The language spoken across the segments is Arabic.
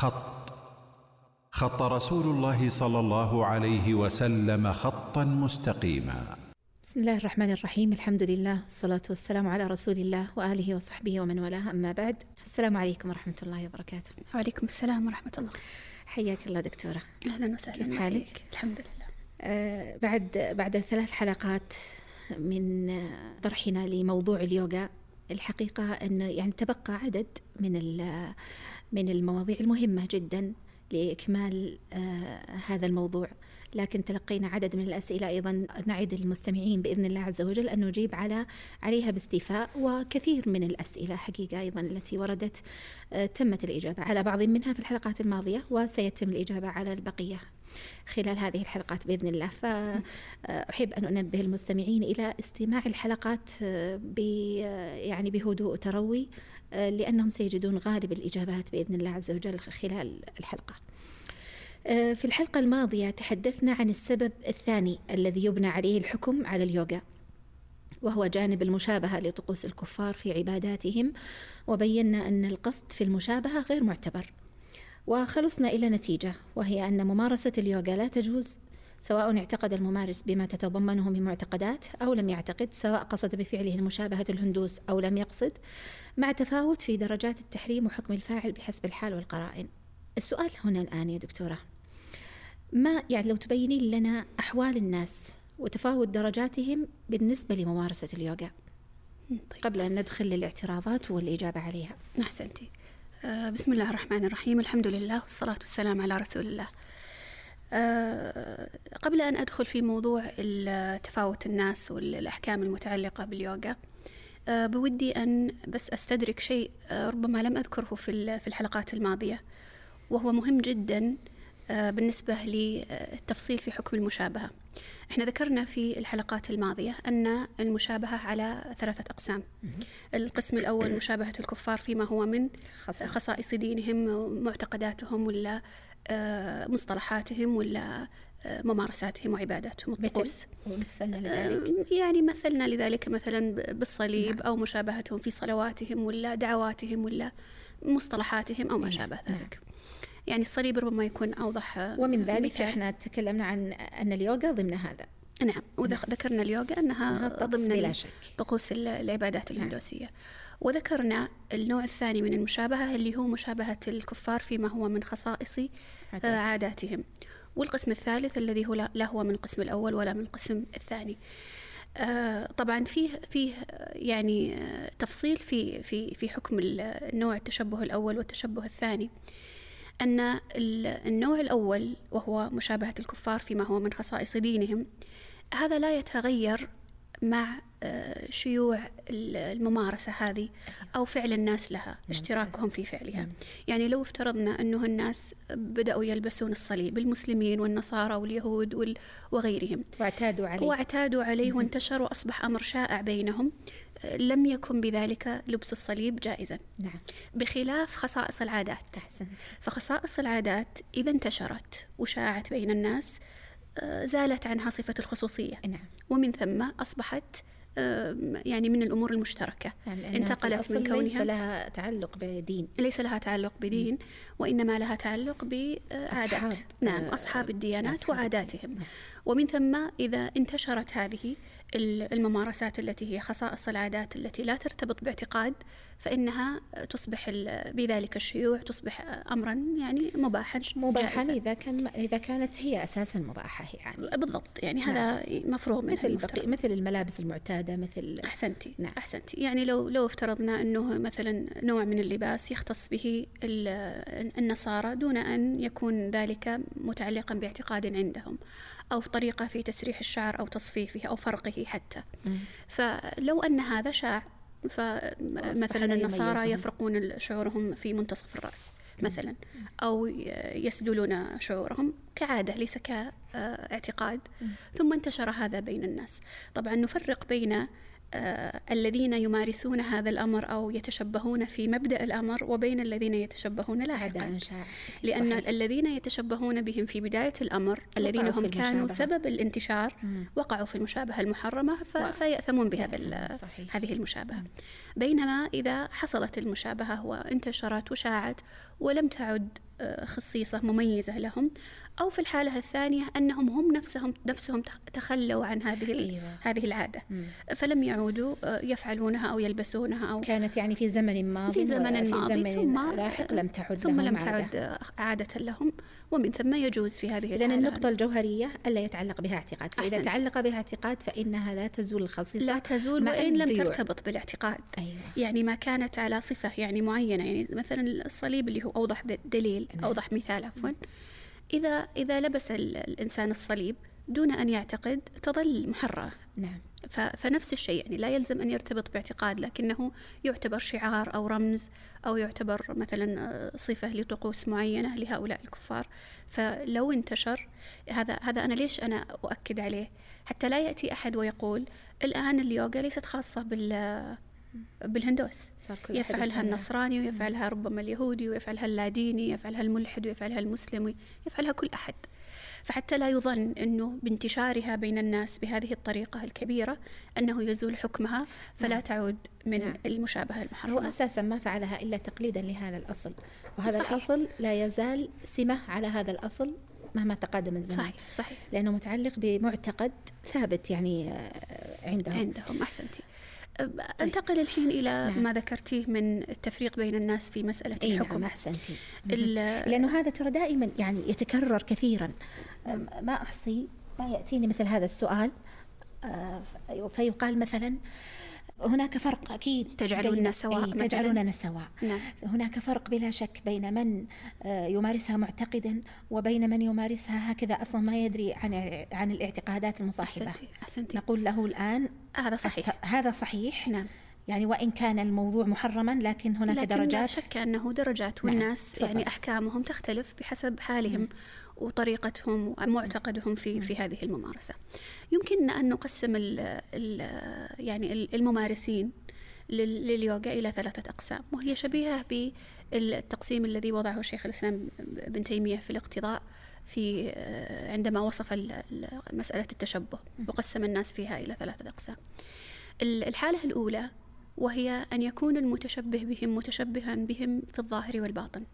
خط. خط رسول الله صلى الله عليه وسلم خطا مستقيما. بسم الله الرحمن الرحيم. الحمد لله والصلاة والسلام على رسول الله وآله وصحبه ومن والاه. أما بعد السلام عليكم ورحمة الله وبركاته. وعليكم السلام ورحمة الله. حياك الله دكتورة. أهلا وسهلا كيف حالك؟ الحمد لله. آه بعد بعد ثلاث حلقات من طرحنا لموضوع اليوغا الحقيقة أن يعني تبقى عدد من من المواضيع المهمة جدا لإكمال آه هذا الموضوع. لكن تلقينا عدد من الأسئلة أيضا نعد المستمعين بإذن الله عز وجل أن نجيب على عليها باستيفاء وكثير من الأسئلة حقيقة أيضا التي وردت آه تمت الإجابة على بعض منها في الحلقات الماضية وسيتم الإجابة على البقية خلال هذه الحلقات بإذن الله. فاحب أن أنبه المستمعين إلى استماع الحلقات ب يعني بهدوء وتروي لأنهم سيجدون غالب الإجابات بإذن الله عز وجل خلال الحلقة. في الحلقة الماضية تحدثنا عن السبب الثاني الذي يبنى عليه الحكم على اليوغا وهو جانب المشابهة لطقوس الكفار في عباداتهم وبينا أن القصد في المشابهة غير معتبر وخلصنا إلى نتيجة وهي أن ممارسة اليوغا لا تجوز سواء اعتقد الممارس بما تتضمنه من معتقدات أو لم يعتقد سواء قصد بفعله المشابهة الهندوس أو لم يقصد مع تفاوت في درجات التحريم وحكم الفاعل بحسب الحال والقرائن. السؤال هنا الآن يا دكتورة ما يعني لو تبينين لنا أحوال الناس وتفاوت درجاتهم بالنسبة لممارسة اليوغا؟ طيب قبل أن ندخل للاعتراضات والإجابة عليها. أحسنتي. آه بسم الله الرحمن الرحيم. الحمد لله والصلاة والسلام على رسول الله. قبل أن أدخل في موضوع تفاوت الناس والأحكام المتعلقة باليوغا آه بودي أن بس أستدرك شيء ربما لم أذكره في في الحلقات الماضية وهو مهم جدا بالنسبة للتفصيل في حكم المشابهة. إحنا ذكرنا في الحلقات الماضية أن المشابهة على ثلاثة أقسام. القسم الأول مشابهة الكفار فيما هو من خصائص. دينهم معتقداتهم ولا مصطلحاتهم ولا ممارساتهم وعباداتهم الطقوس ومثلنا لذلك يعني مثلنا لذلك مثلا بالصليب نعم. أو مشابهتهم في صلواتهم ولا دعواتهم ولا مصطلحاتهم أو ما شابه ذلك يعني الصليب ربما يكون أوضح ومن ذلك مثال. إحنا تكلمنا عن أن اليوغا ضمن هذا نعم وذكرنا اليوغا أنها ضمن بلا شك. طقوس العبادات الهندوسية نعم. وذكرنا النوع الثاني من المشابهة اللي هو مشابهة الكفار فيما هو من خصائص عاداتهم. والقسم الثالث الذي هو لا هو من القسم الأول ولا من القسم الثاني. آه طبعا فيه فيه يعني تفصيل في في في حكم النوع التشبه الأول والتشبه الثاني. أن النوع الأول وهو مشابهة الكفار فيما هو من خصائص دينهم هذا لا يتغير مع شيوع الممارسة هذه أو فعل الناس لها اشتراكهم في فعلها. يعني لو افترضنا أنه الناس بدأوا يلبسون الصليب المسلمين والنصارى واليهود وغيرهم. واعتادوا عليه. واعتادوا عليه وانتشر وأصبح أمر شائع بينهم. لم يكن بذلك لبس الصليب جائزا. نعم. بخلاف خصائص العادات. فخصائص العادات إذا انتشرت وشاعت بين الناس زالت عنها صفة الخصوصية. نعم. ومن ثم أصبحت يعني من الأمور المشتركة. يعني انتقلت من كونها ليس لها تعلق بدين. ليس لها تعلق بدين وإنما لها تعلق بعادات أصحاب. نعم أصحاب الديانات أصحاب وعاداتهم نعم. ومن ثم إذا انتشرت هذه الممارسات التي هي خصائص العادات التي لا ترتبط باعتقاد فإنها تصبح بذلك الشيوع تصبح أمرا يعني مباحا مباحا إذا كان إذا كانت هي أساسا مباحة يعني. بالضبط يعني هذا مفروغ منه مثل. بقي مثل الملابس المعتادة مثل أحسنتي نعم. أحسنتي. يعني لو لو افترضنا أنه مثلا نوع من اللباس يختص به ال- النصارى دون أن يكون ذلك متعلقا باعتقاد عندهم أو طريقة في تسريح الشعر أو تصفيفه أو فرقه حتى. فلو أن هذا شاع فمثلا لا النصارى. يفرقون شعورهم في منتصف الرأس مثلا. أو يسدلون شعورهم كعادة ليس كاعتقاد. ثم انتشر هذا بين الناس. طبعا نفرق بين الذين يمارسون هذا الأمر أو يتشبهون في مبدأ الأمر وبين الذين يتشبهون لاحقا لأن صحيح. الذين يتشبهون بهم في بداية الأمر الذين هم كانوا. سبب الانتشار مم. وقعوا في المشابهة المحرمة ف... و- فيأثمون بهذا. هذه المشابهة بينما إذا حصلت المشابهة وانتشرت وشاعت ولم تعد آه، خصيصة مميزة لهم أو في الحالة الثانية أنهم هم نفسهم نفسهم تخلوا عن هذه أيوة. هذه العادة مم. فلم يعودوا آه، يفعلونها أو يلبسونها أو كانت يعني في زمن ماضي في زمن ماضي ثم لاحق لم تعد ثم لم تعد عادة لهم ومن ثم يجوز في هذه إذا النقطة الجوهرية ألا يتعلق بها اعتقاد فإذا أحسنت. تعلق بها اعتقاد فإنها لا تزول الخصيصة لا تزول وإن لم ترتبط بالاعتقاد أيوة. يعني ما كانت على صفة يعني معينة يعني مثلا الصليب اللي هو أوضح دليل نعم. أوضح مثال عفوا إذا إذا لبس الإنسان الصليب دون أن يعتقد تظل محرة. نعم. فنفس الشيء يعني لا يلزم أن يرتبط باعتقاد لكنه يعتبر شعار أو رمز أو يعتبر مثلا صفة لطقوس معينة لهؤلاء الكفار. فلو انتشر هذا هذا أنا ليش أنا أؤكد عليه؟ حتى لا يأتي أحد ويقول الآن اليوغا ليست خاصة بال بالهندوس. يفعلها النصراني ويفعلها ربما اليهودي ويفعلها اللاديني يفعلها الملحد ويفعلها المسلم يفعلها كل أحد. فحتى لا يظن أنه بانتشارها بين الناس بهذه الطريقة الكبيرة أنه يزول حكمها فلا نعم. تعود من نعم. المشابهة المحرمة. هو أساسا ما فعلها إلا تقليدا لهذا الأصل. وهذا صحيح. الأصل لا يزال سمة على هذا الأصل مهما تقدم الزمان. صحيح صحيح. لأنه متعلق بمعتقد ثابت يعني آه، عندهم. عندهم أحسنتي. أنتقل الحين إلى نعم. ما ذكرتيه من التفريق بين الناس في مسألة إيه الحكم. نعم احسنتي لأنه هذا ترى دائما يعني يتكرر كثيرا. ما أحصي ما يأتيني مثل هذا السؤال. آه، فيقال مثلا هناك فرق أكيد تجعلوننا سواء إيه تجعلوننا سواء نعم. هناك فرق بلا شك بين من آه، يمارسها معتقدا وبين من يمارسها هكذا أصلا ما يدري عن عن الاعتقادات المصاحبة أحسنتي. أحسنتي. نقول له الآن هذا صحيح هذا صحيح نعم يعني وإن كان الموضوع محرما لكن هناك لكن درجات. لا شك أنه درجات نعم، والناس نعم. يعني أحكامهم تختلف بحسب حالهم وطريقتهم ومعتقدهم في في هذه الممارسة. يمكن أن نقسم ال ال يعني الممارسين لليوغا إلى ثلاثة أقسام وهي شبيهة بالتقسيم الذي وضعه شيخ الإسلام ابن تيمية في الاقتضاء في عندما وصف مسألة التشبه وقسم الناس فيها إلى ثلاثة أقسام. الحالة الأولى وهي أن يكون المتشبه بهم متشبها بهم في الظاهر والباطن.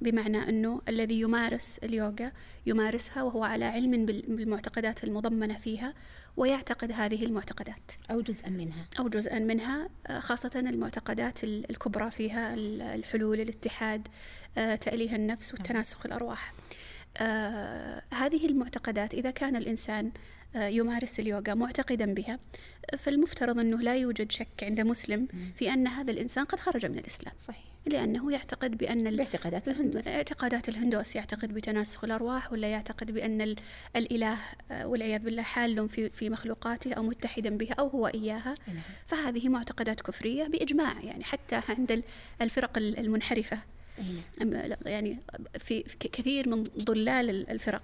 بمعنى أنه الذي يمارس اليوغا يمارسها وهو على علم بالمعتقدات المضمنة فيها ويعتقد هذه المعتقدات. أو جزءا منها. أو جزءا منها خاصة المعتقدات الكبرى فيها الحلول الاتحاد آه، تأليه النفس والتناسخ الأرواح. آه هذه المعتقدات إذا كان الإنسان آه يمارس اليوغا معتقدا بها. فالمفترض أنه لا يوجد شك عند مسلم في أن هذا الإنسان قد خرج من الإسلام. صحيح. لأنه يعتقد بأن باعتقادات الهندوس. اعتقادات الهندوس. يعتقد بتناسخ الأرواح ولا يعتقد بأن الإله آه، والعياذ بالله حال في في مخلوقاته أو متحدا بها أو هو إياها. فهذه معتقدات كفرية بإجماع يعني حتى عند الفرق المنحرفة. يعني في كثير من ضلال الفرق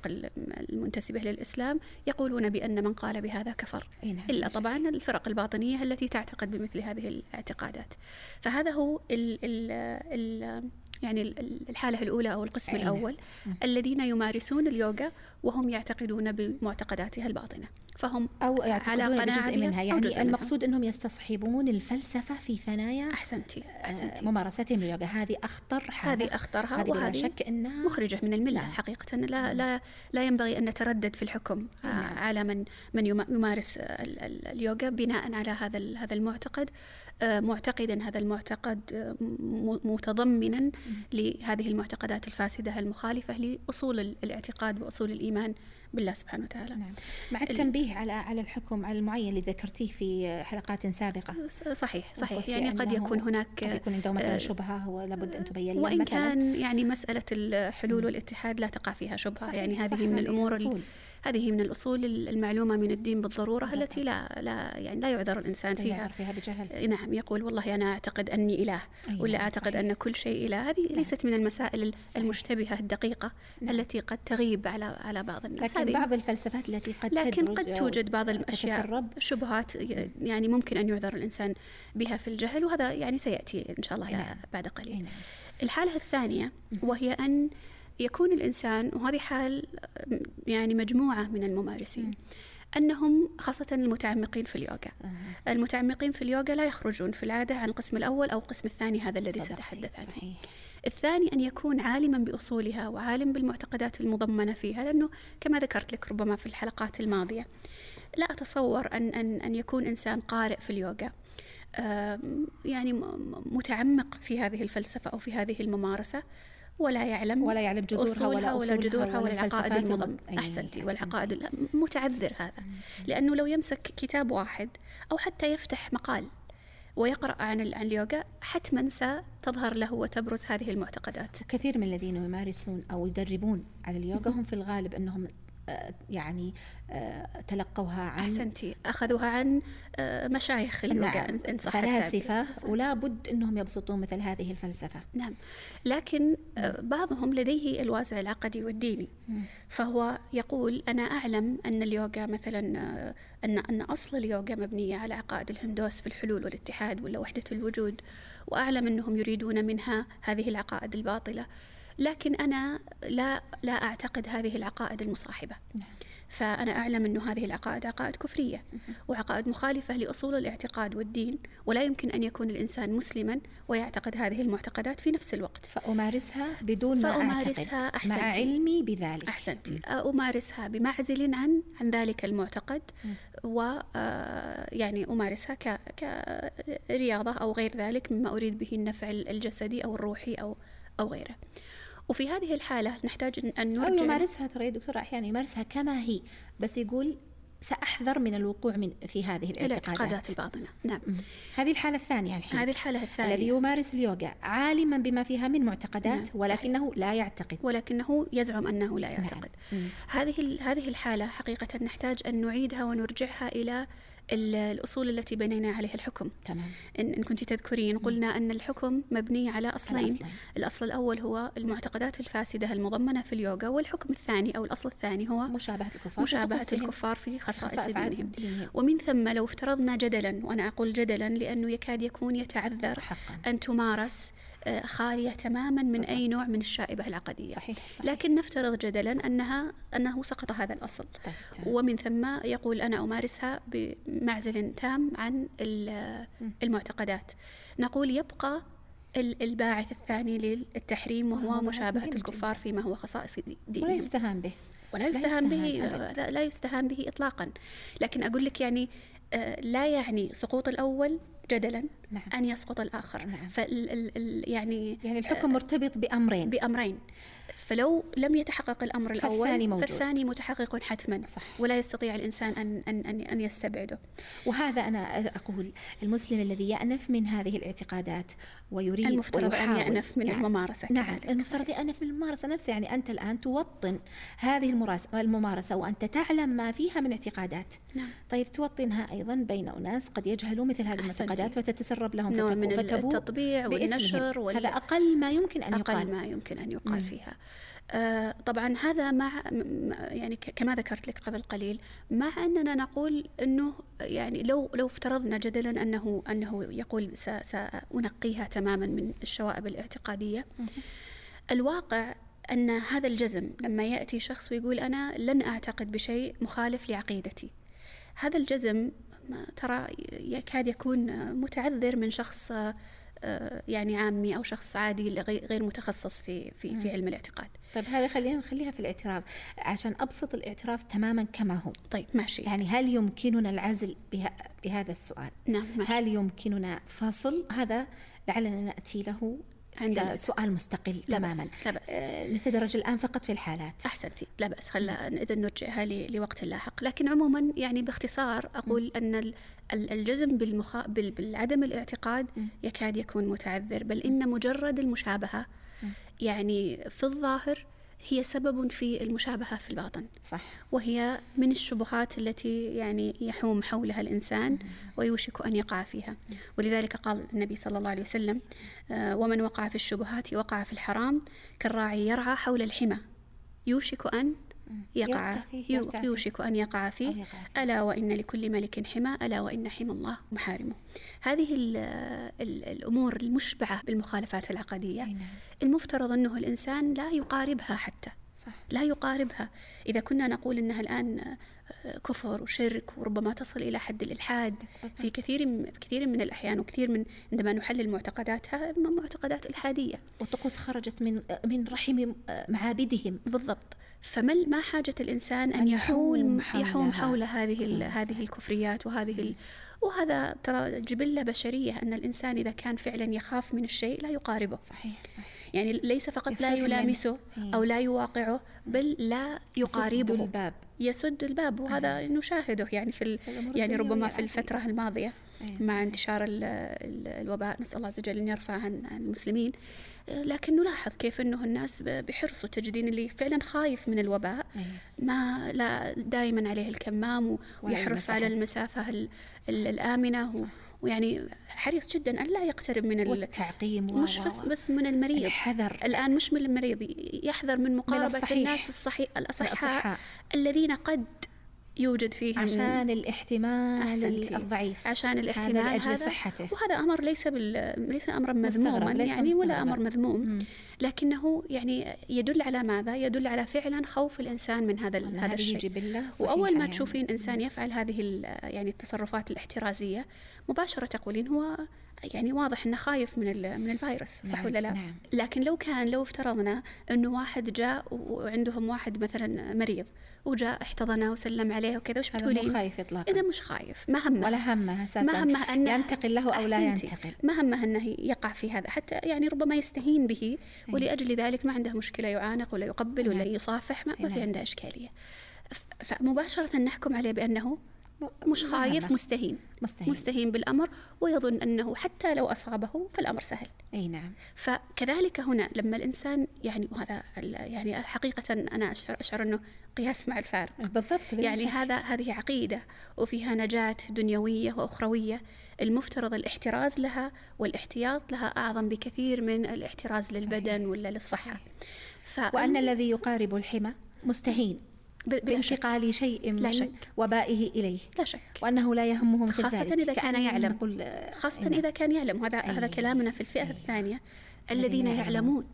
المنتسبة للإسلام يقولون بأن من قال بهذا كفر إيه، نعم. إلا طبعا الفرق الباطنية التي تعتقد بمثل هذه الاعتقادات فهذا هو ال ال ال يعني الحالة الأولى أو القسم أين. نعم. الأول الذين يمارسون اليوغا وهم يعتقدون بمعتقداتها الباطنة فهم أو على قناعة بجزء منها يعني المقصود منها. أنهم يستصحبون الفلسفة في ثنايا أحسنتي, آه، أحسنتي. ممارستهم لليوغا هذه أخطر هذه أخطرها هذه وهذه شك أنها مخرجة من الملة نعم. حقيقة لا, نعم. لا, لا ينبغي أن نتردد في الحكم نعم. على من من يمارس اليوغا بناء على هذا هذا المعتقد آه، معتقدا هذا المعتقد آه، متضمنا لهذه المعتقدات الفاسدة المخالفة لأصول الاعتقاد وأصول الإيمان بالله سبحانه وتعالى. نعم. مع التنبيه على على الحكم على المعين اللي ذكرتيه في حلقات سابقة. صحيح صحيح. يعني قد يكون هناك قد يكون عنده مثلا آه، شبهة ولابد أن تبين مثلاً. كان يعني مسألة الحلول والاتحاد لا تقع فيها صحيح يعني هذه صحيح من الأصول. هذه من الأصول المعلومة من الدين بالضرورة بالضبط. التي لا لا يعني لا يعذر الإنسان فيها فيها بجهل نعم يقول والله أنا أعتقد أني إله أيوة ولا أعتقد صحيح. أن كل شيء إله هذه نعم. ليست من المسائل صحيح. المشتبهة الدقيقة نعم. التي قد تغيب على على بعض الناس لكن بعض الفلسفات التي قد لكن قد توجد بعض الأشياء شبهات يعني ممكن أن يعذر الإنسان بها في الجهل وهذا يعني سيأتي إن شاء الله نعم. بعد قليل نعم. الحالة الثانية وهي أن يكون الإنسان وهذه حال يعني مجموعة من الممارسين أنهم خاصة المتعمقين في اليوغا أه. المتعمقين في اليوغا لا يخرجون في العادة عن القسم الأول أو القسم الثاني هذا الذي سأتحدث عنه صحيح. الثاني أن يكون عالما بأصولها وعالم بالمعتقدات المضمنة فيها لأنه كما ذكرت لك ربما في الحلقات الماضية لا أتصور أن, أن, أن يكون إنسان قارئ في اليوغا يعني متعمق في هذه الفلسفة أو في هذه الممارسة ولا يعلم ولا يعلم جذورها ولا ولا جذورها ولا العقائد المضم أحسنتي والعقائد متعذر هذا. لأنه لو يمسك كتاب واحد أو حتى يفتح مقال ويقرأ عن عن اليوغا حتما ستظهر له وتبرز هذه المعتقدات. كثير من الذين يمارسون أو يدربون على اليوغا هم في الغالب أنهم يعني آه، تلقوها عن أحسنتي. أخذوها عن آه، مشايخ اليوغا نعم. إن فلاسفة ولا بد أنهم يبسطون مثل هذه الفلسفة. نعم. لكن آه، بعضهم لديه الوازع العقدي والديني. فهو يقول أنا أعلم أن اليوغا مثلا أن أن أصل اليوغا مبنية على عقائد الهندوس في الحلول والاتحاد ولا وحدة الوجود وأعلم أنهم يريدون منها هذه العقائد الباطلة. لكن أنا لا لا أعتقد هذه العقائد المصاحبة. نعم. فأنا أعلم أن هذه العقائد عقائد كفرية وعقائد مخالفة لأصول الاعتقاد والدين ولا يمكن أن يكون الإنسان مسلما ويعتقد هذه المعتقدات في نفس الوقت. فأمارسها بدون ما فأمارسها أعتقد مع علمي بذلك. أحسنتي. أمارسها بمعزل عن عن ذلك المعتقد و آه، يعني أمارسها كرياضة أو غير ذلك مما أريد به النفع الجسدي أو الروحي أو أو غيره. وفي هذه الحالة نحتاج أن نرجع أو يمارسها ترى دكتور أحيانا يمارسها كما هي بس يقول سأحذر من الوقوع من في هذه الاعتقادات. الباطنة. نعم. هذه الحالة الثانية الحين. هذه الحالة الثانية. الذي يمارس اليوغا عالما بما فيها من معتقدات نعم. ولكنه صحيح. لا يعتقد. ولكنه يزعم أنه لا يعتقد. نعم. هذه هذه الحالة حقيقة نحتاج أن نعيدها ونرجعها إلى الأصول التي بنينا عليها الحكم. تمام. إن, كنت تذكرين قلنا أن الحكم مبني على أصلين. أصلاً. الأصل الأول هو المعتقدات الفاسدة المضمنة في اليوغا والحكم الثاني أو الأصل الثاني هو مشابهة الكفار مشابهة الكفار في خصائص دينهم. ومن ثم لو افترضنا جدلا وأنا أقول جدلا لأنه يكاد يكون يتعذر حقا. أن تمارس خالية تماما من بالضبط. أي نوع من الشائبة العقدية صحيح. صحيح. لكن نفترض جدلا أنها أنه سقط هذا الأصل طيب. ومن ثم يقول أنا أمارسها بمعزل تام عن المعتقدات نقول يبقى الباعث الثاني للتحريم وهو مشابهة الكفار فيما هو خصائص دينهم ولا يستهان به ولا يستهان به لا يستهان به إطلاقا لكن أقول لك يعني آه، لا يعني سقوط الأول جدلا نعم. أن يسقط الآخر نعم. فال يعني يعني الحكم مرتبط بأمرين بأمرين فلو لم يتحقق الأمر الأول فالثاني, موجود. فالثاني متحقق حتما صح. ولا يستطيع الإنسان أن, أن, أن, أن يستبعده وهذا أنا أقول المسلم الذي يأنف من هذه الاعتقادات ويريد المفترض أن يأنف من يعني الممارسة نعم المفترض يأنف من الممارسة نفسها. يعني أنت الآن توطن هذه الممارسة وأنت تعلم ما فيها من اعتقادات. نعم. طيب توطنها أيضا بين أناس قد يجهلوا مثل هذه المعتقدات فتتسرب لهم نوع من التطبيع والنشر هذا أقل ما يمكن أن يقال. أقل ما يمكن أن يقال فيها. آه، طبعا هذا مع يعني كما ذكرت لك قبل قليل مع أننا نقول إنه يعني لو لو افترضنا جدلا انه أنه يقول سأنقيها تماما من الشوائب الاعتقادية الواقع أن هذا الجزم لما يأتي شخص ويقول أنا لن أعتقد بشيء مخالف لعقيدتي. هذا الجزم ترى يكاد يكون متعذر من شخص آه، يعني عامي أو شخص عادي غير متخصص في في في علم الاعتقاد. طيب هذه خلينا نخليها في الاعتراف عشان أبسط الاعتراف تماما كما هو. طيب ماشي. يعني هل يمكننا العزل بها بهذا السؤال؟ نعم ماشي. هل يمكننا فصل؟ هذا لعلنا نأتي له عند سؤال مستقل لا تماما بأس. لا بأس. آه نتدرج الآن فقط في الحالات أحسنتي لا بأس خلا إذا نرجعها لوقت لاحق لكن عموما يعني باختصار أقول م. أن الجزم بالمخا... بالعدم الاعتقاد م. يكاد يكون متعذر بل إن مجرد المشابهة م. يعني في الظاهر هي سبب في المشابهة في الباطن. صح. وهي من الشبهات التي يعني يحوم حولها الإنسان ويوشك أن يقع فيها. ولذلك قال النبي صلى الله عليه وسلم آه، ومن وقع في الشبهات وقع في الحرام كالراعي يرعى حول الحمى يوشك أن يقع يوشك أن يقع فيه. ألا وإن لكل ملك حمى ألا وإن حمى الله محارمه. هذه ال ال الأمور المشبعة بالمخالفات العقدية. نعم. المفترض أنه الإنسان لا يقاربها حتى. صح. لا يقاربها. إذا كنا نقول أنها الآن كفر وشرك وربما تصل إلى حد الإلحاد. في كثير كثير من الأحيان وكثير من عندما نحلل معتقداتها معتقدات إلحادية. وطقوس خرجت من من رحم معابدهم. بالضبط. فما ما حاجة الإنسان أن يحول يحوم حول هذه هذه الكفريات وهذه وهذا ترى جبلة بشرية أن الإنسان إذا كان فعلا يخاف من الشيء لا يقاربه. صحيح, صحيح. يعني ليس فقط لا يلامسه أو لا يواقعه بل لا يقاربه. الباب. يسد الباب وهذا آه. نشاهده يعني في يعني ربما في الفترة الماضية إيه، مع انتشار الوباء نسأل الله عز وجل أن يرفع عن المسلمين. لكن نلاحظ كيف إنه الناس بحرص وتجدين اللي فعلا خايف من الوباء إيه. ما لا دائما عليه الكمام ويحرص على المسافة الآمنة ويعني حريص جدا أن لا يقترب من التعقيم مش بس بس من المريض. الحذر. الآن مش من المريض يحذر من مقاربة من الناس الصحيح الأصحاء. الذين قد يوجد فيه عشان الاحتمال الضعيف عشان الاحتمال هذا لأجل صحته وهذا أمر ليس بال... ليس أمرا مذموما يعني ولا أمر مذموم مم. لكنه يعني يدل على ماذا؟ يدل على فعلا خوف الإنسان من هذا هذا الشيء وأول ما تشوفين إنسان يفعل هذه يعني التصرفات الاحترازية مباشرة تقولين هو يعني واضح إنه خايف من من الفيروس صح نعم ولا لا؟ نعم. لكن لو كان لو افترضنا إنه واحد جاء وعندهم واحد مثلا مريض وجاء احتضنه وسلم عليه وكذا. وش بتقولين؟ مو خايف اطلاقا. إذا مش خايف. ما همه. ولا همه أساسا. ما همه انه ينتقل له أو لا ينتقل. ما همه أنه يقع في هذا. حتى يعني ربما يستهين به. ولأجل ذلك ما عنده مشكلة. يعانق ولا يقبل ولا يصافح. ما, ما في عنده إشكالية. فمباشرة نحكم عليه بأنه مش خايف مستهين. مستهين. مستهين بالأمر ويظن أنه حتى لو أصابه فالأمر سهل. أي نعم. فكذلك هنا لما الإنسان يعني وهذا يعني حقيقة أنا أشعر أشعر أنه قياس مع الفارق. بالضبط يعني شك. هذا هذه عقيدة وفيها نجاة دنيوية وأخروية. المفترض الاحتراز لها والاحتياط لها أعظم بكثير من الاحتراز للبدن صحيح. ولا للصحة. وأن الذي يقارب الحمى مستهين. بانتقال شيء من شك. وبائه إليه. لا شك. وأنه لا يهمه مثل خاصة ذلك. إذا كان يعلم. خاصة إذا كان يعلم. هذا هذا كلامنا في الفئة الثانية. الذين يعلمون.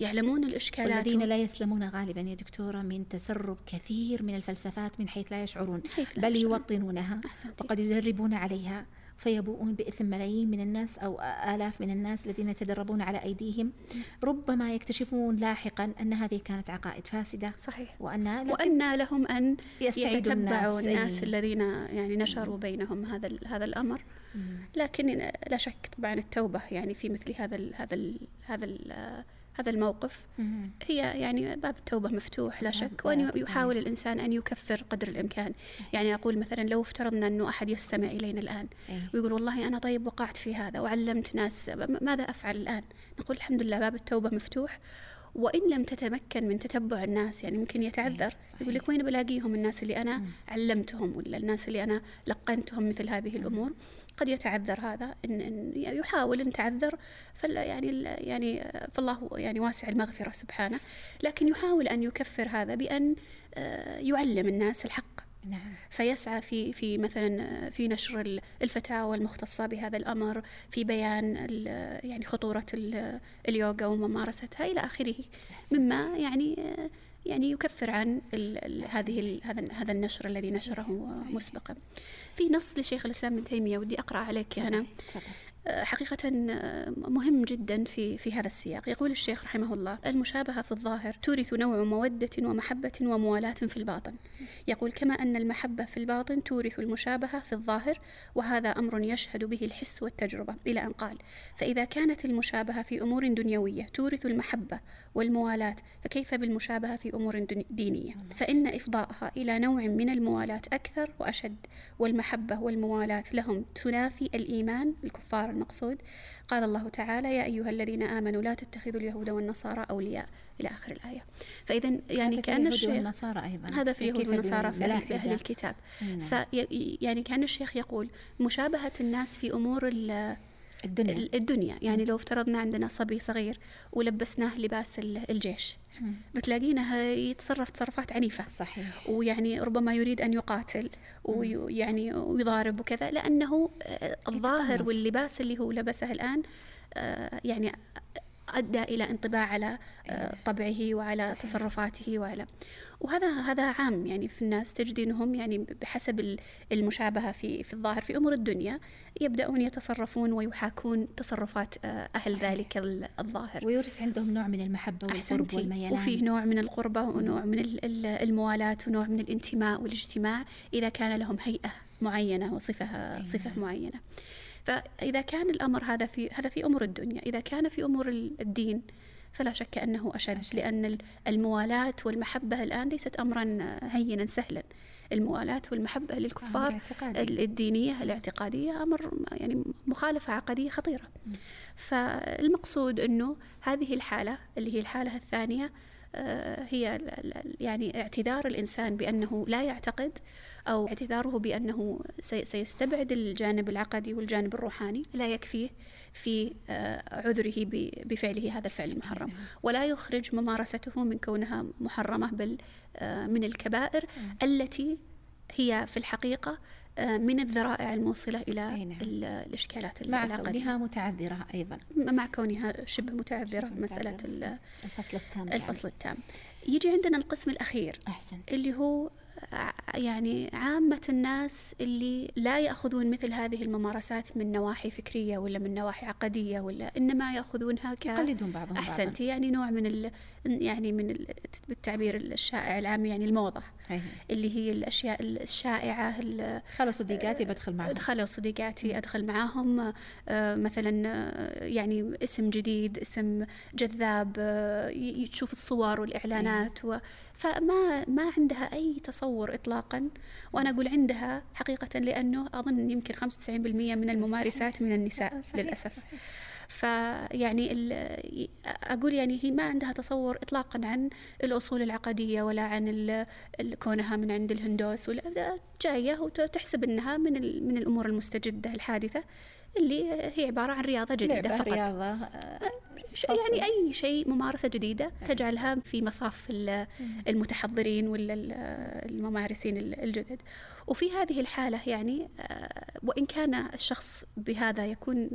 يعلمون. الإشكالات. والذين لا يسلمون غالبا يا دكتورة من تسرب كثير من الفلسفات من حيث لا يشعرون. حيث لا بل يوطنونها. وقد يدربون عليها. فيبوءون بإثم ملايين من الناس أو آلاف من الناس الذين يتدربون على أيديهم. ربما يكتشفون لاحقا أن هذه كانت عقائد فاسدة صحيح. وأن وأن لهم أن يتتبعوا الناس, الناس الذين يعني نشروا بينهم هذا هذا الأمر. لكن لا شك طبعا التوبة يعني في مثل هذا ال هذا ال هذا ال هذا الموقف. هي يعني باب التوبة مفتوح لا شك. وأن يحاول الإنسان أن يكفر قدر الإمكان. يعني أقول مثلا لو افترضنا أنه أحد يستمع إلينا الآن ويقول والله أنا طيب وقعت في هذا وعلمت ناس ماذا أفعل الآن؟ نقول الحمد لله باب التوبة مفتوح. وإن لم تتمكن من تتبع الناس يعني ممكن يتعذر يقول لك وين بلاقيهم الناس اللي أنا علمتهم ولا الناس اللي أنا لقنتهم مثل هذه الأمور؟ قد يتعذر هذا إن, إن يحاول إن تعذر فال يعني يعني فالله يعني واسع المغفرة سبحانه لكن يحاول أن يكفر هذا بأن آه، يعلم الناس الحق. نعم. فيسعى في في مثلا في نشر الفتاوى المختصة بهذا الأمر في بيان يعني خطورة اليوغا وممارستها إلى آخره. مما يعني يعني يكفر عن هذه هذا هذا النشر الذي نشره مسبقا. في نص لشيخ الإسلام ابن تيمية ودي أقرأ عليك أنا حقيقة مهم جدا في في هذا السياق. يقول الشيخ رحمه الله المشابهة في الظاهر تورث نوع مودة ومحبة وموالاة في الباطن. يقول كما أن المحبة في الباطن تورث المشابهة في الظاهر وهذا أمر يشهد به الحس والتجربة. إلى أن قال فإذا كانت المشابهة في أمور دنيوية تورث المحبة والموالاة فكيف بالمشابهة في أمور دينية؟ فإن إفضاءها إلى نوع من الموالاة أكثر وأشد والمحبة والموالاة لهم تنافي الإيمان الكفار المقصود. قال الله تعالى يا أيها الذين آمنوا لا تتخذوا اليهود والنصارى أولياء. إلى آخر الآية. فإذا يعني كأن الشيخ والنصارى أيضا. هذا في اليهود والنصارى في أهل الكتاب. في يعني كأن الشيخ يقول مشابهة الناس في أمور الدنيا. الدنيا. يعني لو افترضنا عندنا صبي صغير ولبسناه لباس الجيش. بتلاقينه يتصرف تصرفات عنيفة. صحيح. ويعني ربما يريد أن يقاتل ويعني ويضارب وكذا لأنه الظاهر واللباس اللي هو لبسه الآن آه، يعني أدى إلى انطباع على آه، طبعه وعلى صحيح. تصرفاته وعلى. وهذا هذا عام يعني في الناس تجدينهم يعني بحسب المشابهة في في الظاهر في أمور الدنيا يبدأون يتصرفون ويحاكون تصرفات آه، أهل صحيح. ذلك الظاهر. ويورث عندهم نوع من المحبة والقرب والميلان. وفيه نوع من القربة ونوع من الموالاة ونوع من الانتماء والاجتماع إذا كان لهم هيئة معينة وصفة صفة معينة. فإذا كان الأمر هذا في هذا في أمور الدنيا إذا كان في أمور الدين فلا شك أنه أشد, أشد. لأن الموالاة والمحبة الآن ليست أمرا هينا سهلا. الموالاة والمحبة للكفار الدينية الاعتقادية أمر يعني مخالفة عقدية خطيرة. فالمقصود أنه هذه الحالة اللي هي الحالة الثانية هي يعني اعتذار الإنسان بأنه لا يعتقد أو اعتذاره بأنه سيستبعد الجانب العقدي والجانب الروحاني لا يكفيه في آه، عذره بفعله هذا الفعل المحرم نعم. ولا يخرج ممارسته من كونها محرمة بل آه، من الكبائر نعم. التي هي في الحقيقة آه، من الذرائع الموصلة إلى نعم. الإشكالات مع كونها متعذرة أيضا مع كونها شبه متعذرة مسألة الفصل التام الفصل يعني. التام يجي عندنا القسم الأخير أحسنت. اللي هو يعني عامة الناس اللي لا يأخذون مثل هذه الممارسات من نواحي فكرية ولا من نواحي عقدية ولا إنما يأخذونها ك يقلدون بعضهم أحسنتي يعني نوع من. يعني من ال... بالتعبير الشائع العام يعني الموضة. هي. اللي هي الأشياء الشائعة دخلوا صديقاتي بدخل معهم. دخلوا صديقاتي أدخل معاهم. آه مثلا آه، يعني اسم جديد اسم جذاب آه تشوف الصور والإعلانات و... فما ما عندها أي تصور إطلاقا. وأنا أقول عندها حقيقة لأنه أظن يمكن 95% من الممارسات من النساء صحيح. فيعني أقول يعني هي ما عندها تصور إطلاقا عن الأصول العقدية ولا عن كونها من عند الهندوس ولا جاية وتحسب أنها من من الأمور المستجدة الحادثة اللي هي عبارة عن رياضة جديدة فقط. رياضة آه، يعني أي شيء ممارسة جديدة تجعلها في مصاف المتحضرين ولا الممارسين الجدد. وفي هذه الحالة يعني آه، وإن كان الشخص بهذا يكون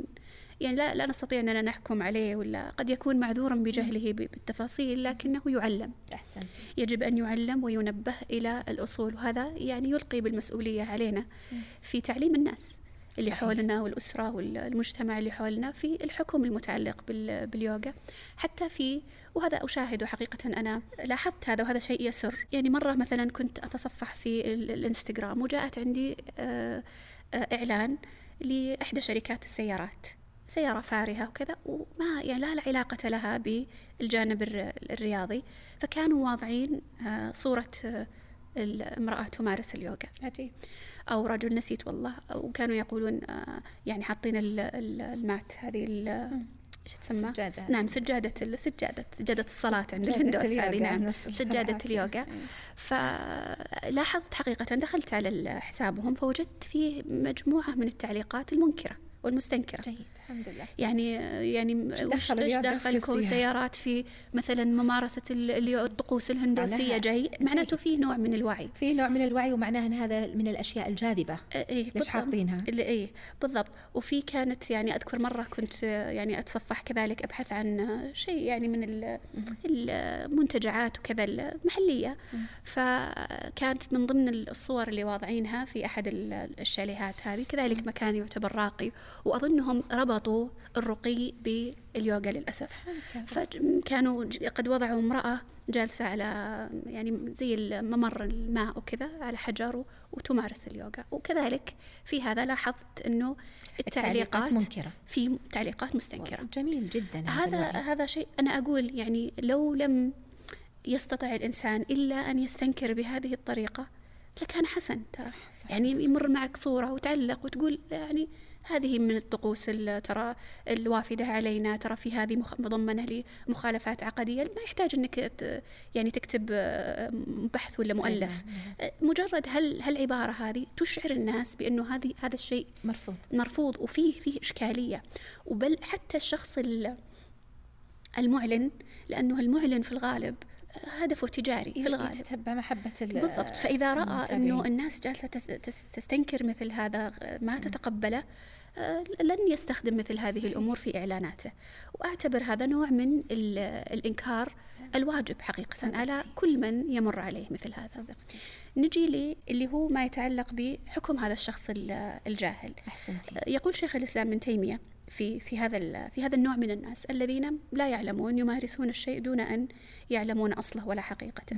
يعني لا لا نستطيع أننا نحكم عليه ولا قد يكون معذورا بجهله بالتفاصيل لكنه يعلم. أحسنت. يجب أن يعلم وينبه إلى الأصول وهذا يعني يلقي بالمسؤولية علينا في تعليم الناس اللي صحيح. حولنا والأسرة والمجتمع اللي حولنا في الحكم المتعلق باليوغا. حتى في وهذا أشاهده حقيقة أنا لاحظت هذا وهذا شيء يسر. يعني مرة مثلا كنت أتصفح في الإنستغرام وجاءت عندي آه، آه، إعلان لإحدى شركات السيارات. سيارة فارهة وكذا وما يعني لا علاقة لها بالجانب الرياضي. فكانوا واضعين آه، صورة المرأة تمارس اليوغا. عجيب. أو رجل نسيت والله. وكانوا يقولون آه، يعني حاطين المات هذه إيش تسمى؟ سجادة. نعم سجادة سجادة سجادة الصلاة عند الهندوس هذه نعم. سجادة اليوغا. فلاحظت حقيقة دخلت على حسابهم فوجدت فيه مجموعة من التعليقات المنكرة والمستنكرة. جيد. الحمد لله. يعني يعني وش دخلكم سيارات في مثلا ممارسة الطقوس الهندوسية جاي؟ معناته في نوع من الوعي. في نوع من الوعي ومعناها أن هذا من الأشياء الجاذبة إيه ليش حاطينها. إيه بالضبط. وفي كانت يعني أذكر مرة كنت يعني أتصفح كذلك أبحث عن شيء يعني من المنتجعات وكذا المحلية. فكانت من ضمن الصور اللي واضعينها في أحد الشاليهات هذه. كذلك مكان يعتبر راقي. وأظنهم ربطوا الرقي باليوغا للأسف. فكانوا قد وضعوا امرأة جالسة على يعني زي الممر الماء وكذا على حجر وتمارس اليوغا. وكذلك في هذا لاحظت أنه التعليقات منكرة. في تعليقات مستنكرة. جميل جدا هذا هذا شيء أنا أقول يعني لو لم يستطع الإنسان إلا أن يستنكر بهذه الطريقة لكان حسن ترى. يعني يمر معك صورة وتعلق وتقول يعني هذه من الطقوس ترى الوافدة علينا ترى في هذه مضمنة لمخالفات عقدية. ما يحتاج أنك يعني تكتب آه، بحث ولا مؤلف. نعم، نعم. آه، مجرد هل هالعبارة هذه تشعر الناس بأنه هذه هذا الشيء مرفوض. مرفوض وفيه فيه إشكالية؟ وبل حتى الشخص المعلن لأنه المعلن في الغالب هدفه تجاري في الغالب. يتتبع محبة بالضبط. فإذا رأى أنه الناس جالسة تستنكر مثل هذا ما تتقبله آه، لن يستخدم مثل هذه الأمور في إعلاناته. وأعتبر هذا نوع من الإنكار الواجب حقيقة صدقتي. على كل من يمر عليه مثل هذا. صدقتي. نجي لي اللي هو ما يتعلق بحكم هذا الشخص الجاهل. أحسنتي. يقول شيخ الإسلام ابن تيمية في في هذا في هذا النوع من الناس الذين لا يعلمون يمارسون الشيء دون أن يعلمون أصله ولا حقيقته.